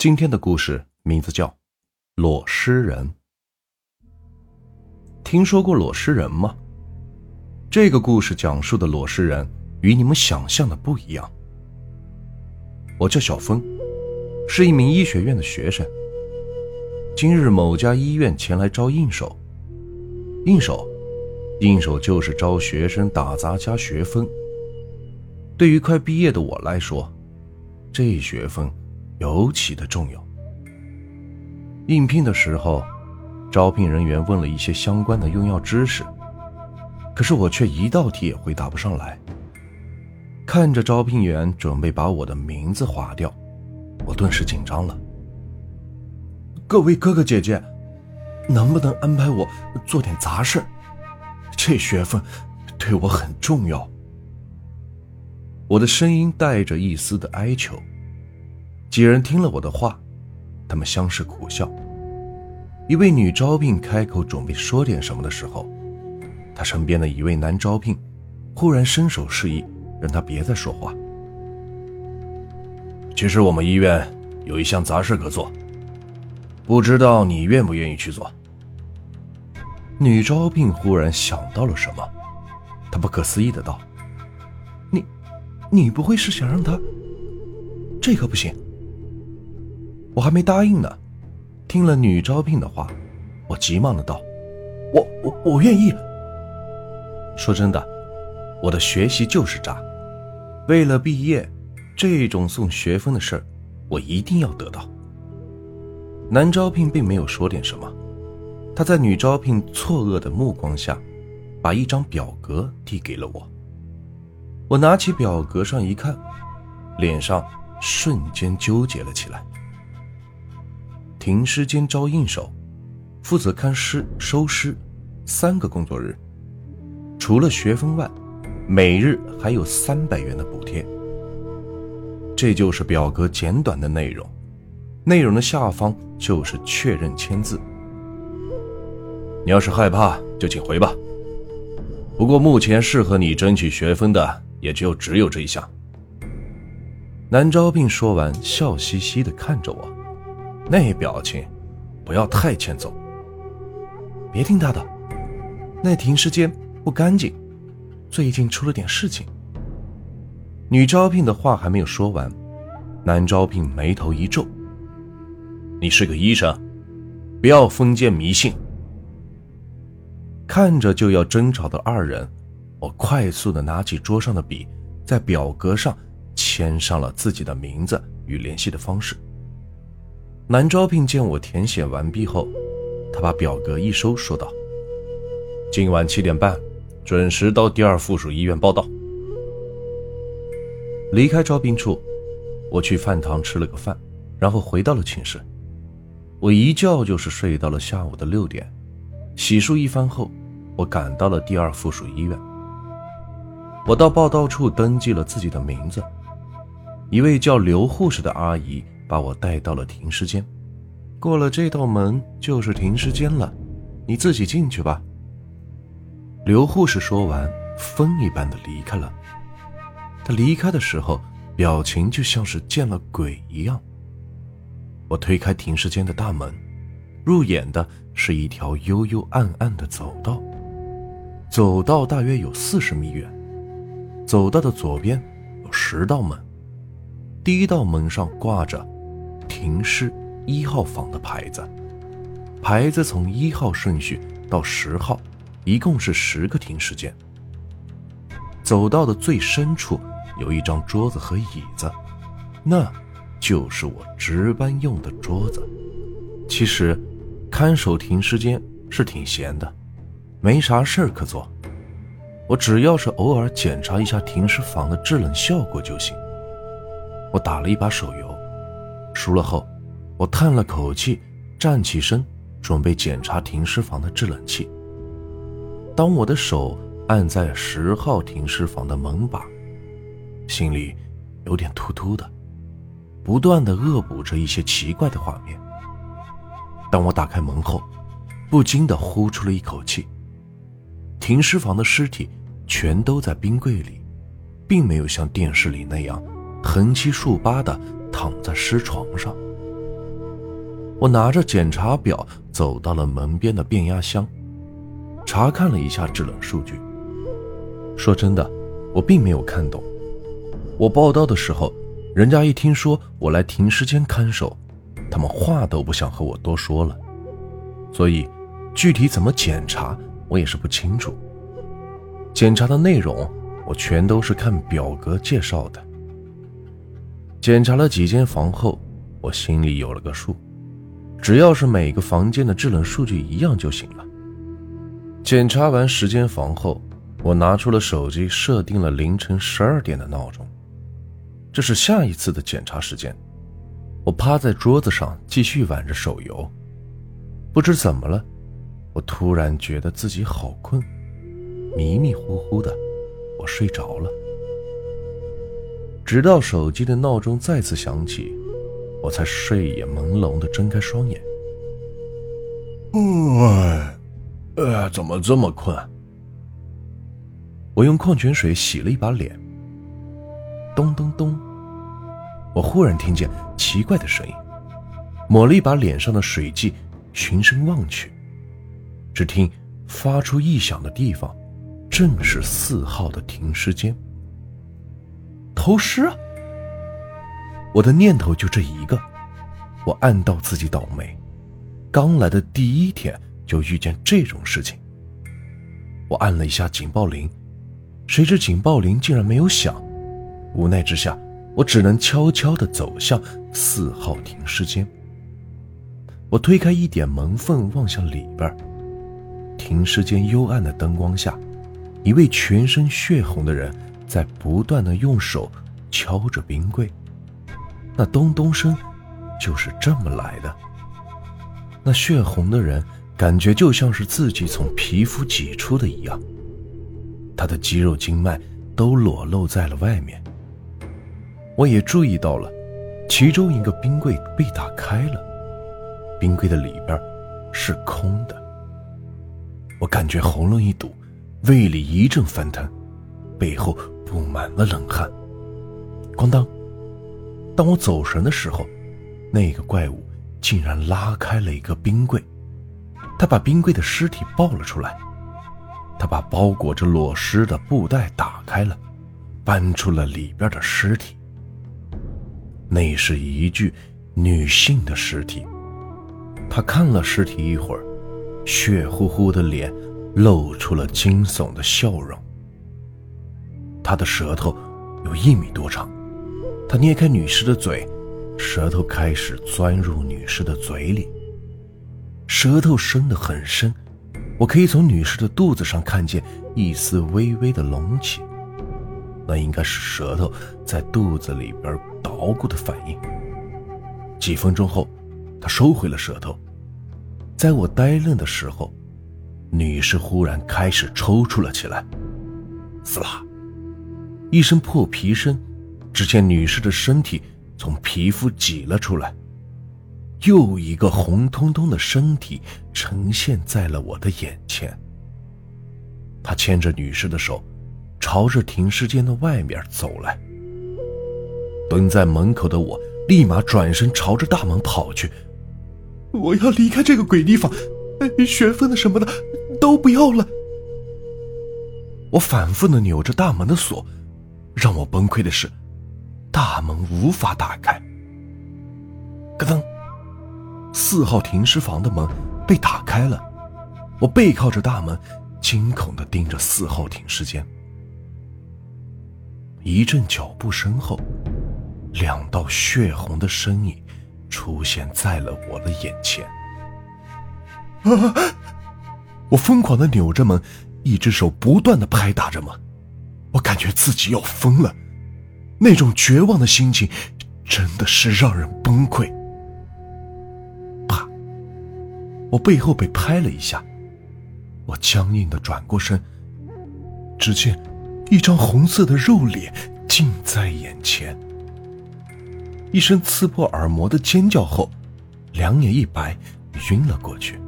今天的故事名字叫《裸尸人》。听说过裸尸人吗？这个故事讲述的裸尸人与你们想象的不一样。我叫小峰，是一名医学院的学生。今日某家医院前来招应手，应手，应手就是招学生打杂加学分。对于快毕业的我来说，这学分。尤其的重要。应聘的时候，招聘人员问了一些相关的用药知识，可是我却一道题也回答不上来。看着招聘员准备把我的名字划掉，我顿时紧张了。各位哥哥姐姐，能不能安排我做点杂事？这学分对我很重要。我的声音带着一丝的哀求。几人听了我的话，他们相视苦笑。一位女招聘开口准备说点什么的时候，她身边的一位男招聘忽然伸手示意，让他别再说话。其实我们医院有一项杂事可做，不知道你愿不愿意去做？女招聘忽然想到了什么，她不可思议的道：“你，你不会是想让他……这可不行。”我还没答应呢，听了女招聘的话，我急忙的道：“我我我愿意。”说真的，我的学习就是渣，为了毕业，这种送学分的事儿，我一定要得到。男招聘并没有说点什么，他在女招聘错愕的目光下，把一张表格递给了我。我拿起表格上一看，脸上瞬间纠结了起来。停尸间招应手，负责看尸、收尸，三个工作日。除了学分外，每日还有三百元的补贴。这就是表格简短的内容，内容的下方就是确认签字。你要是害怕，就请回吧。不过目前适合你争取学分的，也就只有这一项。南招聘说完，笑嘻嘻地看着我。那表情，不要太欠揍。别听他的，那停尸间不干净，最近出了点事情。女招聘的话还没有说完，男招聘眉头一皱：“你是个医生，不要封建迷信。”看着就要争吵的二人，我快速的拿起桌上的笔，在表格上签上了自己的名字与联系的方式。男招聘见我填写完毕后，他把表格一收，说道：“今晚七点半，准时到第二附属医院报到。”离开招聘处，我去饭堂吃了个饭，然后回到了寝室。我一觉就是睡到了下午的六点。洗漱一番后，我赶到了第二附属医院。我到报到处登记了自己的名字，一位叫刘护士的阿姨。把我带到了停尸间，过了这道门就是停尸间了，你自己进去吧。刘护士说完，风一般的离开了。他离开的时候，表情就像是见了鬼一样。我推开停尸间的大门，入眼的是一条幽幽暗暗的走道，走道大约有四十米远。走道的左边有十道门，第一道门上挂着。停尸一号房的牌子，牌子从一号顺序到十号，一共是十个停尸间。走到的最深处有一张桌子和椅子，那就是我值班用的桌子。其实，看守停尸间是挺闲的，没啥事儿可做。我只要是偶尔检查一下停尸房的制冷效果就行。我打了一把手游。熟了后，我叹了口气，站起身，准备检查停尸房的制冷器。当我的手按在十号停尸房的门把，心里有点突突的，不断的恶补着一些奇怪的画面。当我打开门后，不禁的呼出了一口气。停尸房的尸体全都在冰柜里，并没有像电视里那样横七竖八的。躺在尸床上，我拿着检查表走到了门边的变压箱，查看了一下制冷数据。说真的，我并没有看懂。我报到的时候，人家一听说我来停尸间看守，他们话都不想和我多说了。所以，具体怎么检查，我也是不清楚。检查的内容，我全都是看表格介绍的。检查了几间房后，我心里有了个数。只要是每个房间的制冷数据一样就行了。检查完十间房后，我拿出了手机，设定了凌晨十二点的闹钟。这是下一次的检查时间。我趴在桌子上继续玩着手游，不知怎么了，我突然觉得自己好困，迷迷糊糊的，我睡着了。直到手机的闹钟再次响起。我才睡眼朦胧的睁开双眼。哎，呃，怎么这么困？我用矿泉水洗了一把脸。咚咚咚！我忽然听见奇怪的声音，抹了一把脸上的水迹，循声望去，只听发出异响的地方，正是四号的停尸间。偷尸啊！我的念头就这一个，我暗道自己倒霉，刚来的第一天就遇见这种事情。我按了一下警报铃，谁知警报铃竟然没有响。无奈之下，我只能悄悄地走向四号停尸间。我推开一点门缝，望向里边。停尸间幽暗的灯光下，一位全身血红的人在不断的用手敲着冰柜。那咚咚声，就是这么来的。那血红的人，感觉就像是自己从皮肤挤出的一样。他的肌肉经脉都裸露在了外面。我也注意到了，其中一个冰柜被打开了，冰柜的里边是空的。我感觉喉咙一堵，胃里一阵翻腾，背后布满了冷汗。咣当。当我走神的时候，那个怪物竟然拉开了一个冰柜，他把冰柜的尸体抱了出来，他把包裹着裸尸的布袋打开了，搬出了里边的尸体。那是一具女性的尸体，他看了尸体一会儿，血乎乎的脸露出了惊悚的笑容。他的舌头有一米多长。他捏开女尸的嘴，舌头开始钻入女尸的嘴里。舌头伸得很深，我可以从女尸的肚子上看见一丝微微的隆起，那应该是舌头在肚子里边捣鼓的反应。几分钟后，他收回了舌头。在我呆愣的时候，女尸忽然开始抽搐了起来，嘶啦，一声破皮声。只见女士的身体从皮肤挤了出来，又一个红彤彤的身体呈现在了我的眼前。他牵着女士的手，朝着停尸间的外面走来。蹲在门口的我立马转身朝着大门跑去，我要离开这个鬼地方，玄分的什么的都不要了。我反复的扭着大门的锁，让我崩溃的是。大门无法打开。咯噔，四号停尸房的门被打开了。我背靠着大门，惊恐的盯着四号停尸间。一阵脚步声后，两道血红的身影出现在了我的眼前。啊！我疯狂的扭着门，一只手不断的拍打着门，我感觉自己要疯了。那种绝望的心情，真的是让人崩溃。啪！我背后被拍了一下，我僵硬的转过身，只见一张红色的肉脸近在眼前。一声刺破耳膜的尖叫后，两眼一白，晕了过去。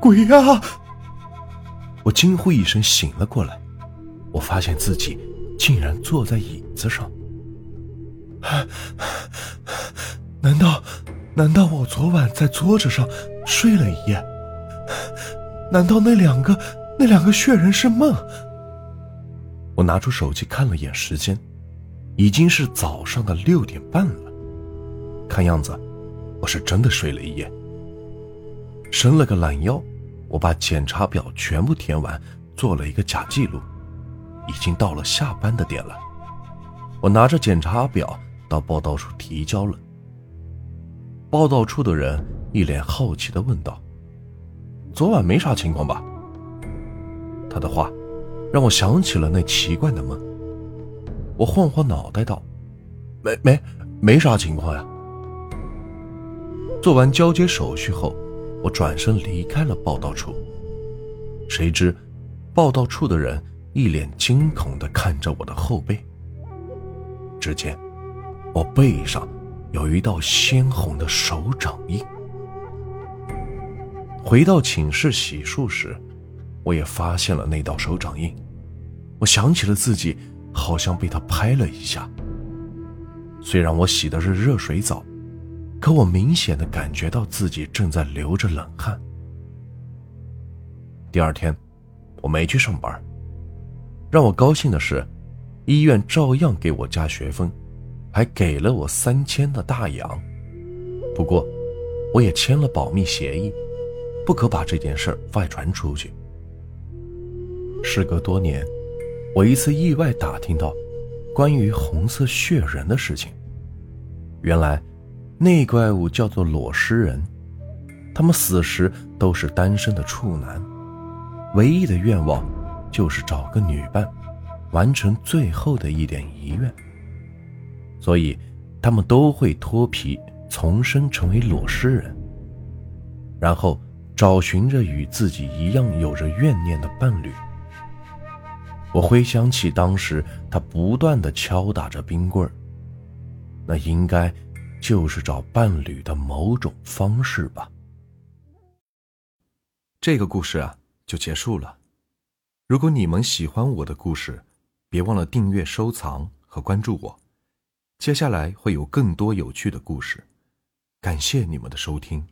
鬼啊！我惊呼一声，醒了过来，我发现自己。竟然坐在椅子上，难道难道我昨晚在桌子上睡了一夜？难道那两个那两个血人是梦？我拿出手机看了眼时间，已经是早上的六点半了。看样子，我是真的睡了一夜。伸了个懒腰，我把检查表全部填完，做了一个假记录。已经到了下班的点了，我拿着检查表到报道处提交了。报道处的人一脸好奇的问道：“昨晚没啥情况吧？”他的话让我想起了那奇怪的梦。我晃晃脑袋道：“没没没啥情况呀。”做完交接手续后，我转身离开了报道处。谁知，报道处的人一脸惊恐的看着我的后背。只见我背上。有一道鲜红的手掌印。回到寝室洗漱时，我也发现了那道手掌印。我想起了自己好像被他拍了一下。虽然我洗的是热水澡，可我明显的感觉到自己正在流着冷汗。第二天，我没去上班。让我高兴的是，医院照样给我加学分。还给了我三千的大洋，不过，我也签了保密协议，不可把这件事外传出去。时隔多年，我一次意外打听到关于红色血人的事情。原来，那怪物叫做裸尸人，他们死时都是单身的处男，唯一的愿望就是找个女伴，完成最后的一点遗愿。所以，他们都会脱皮，重生成为裸尸人，然后找寻着与自己一样有着怨念的伴侣。我回想起当时他不断的敲打着冰棍儿，那应该就是找伴侣的某种方式吧。这个故事啊，就结束了。如果你们喜欢我的故事，别忘了订阅、收藏和关注我。接下来会有更多有趣的故事，感谢你们的收听。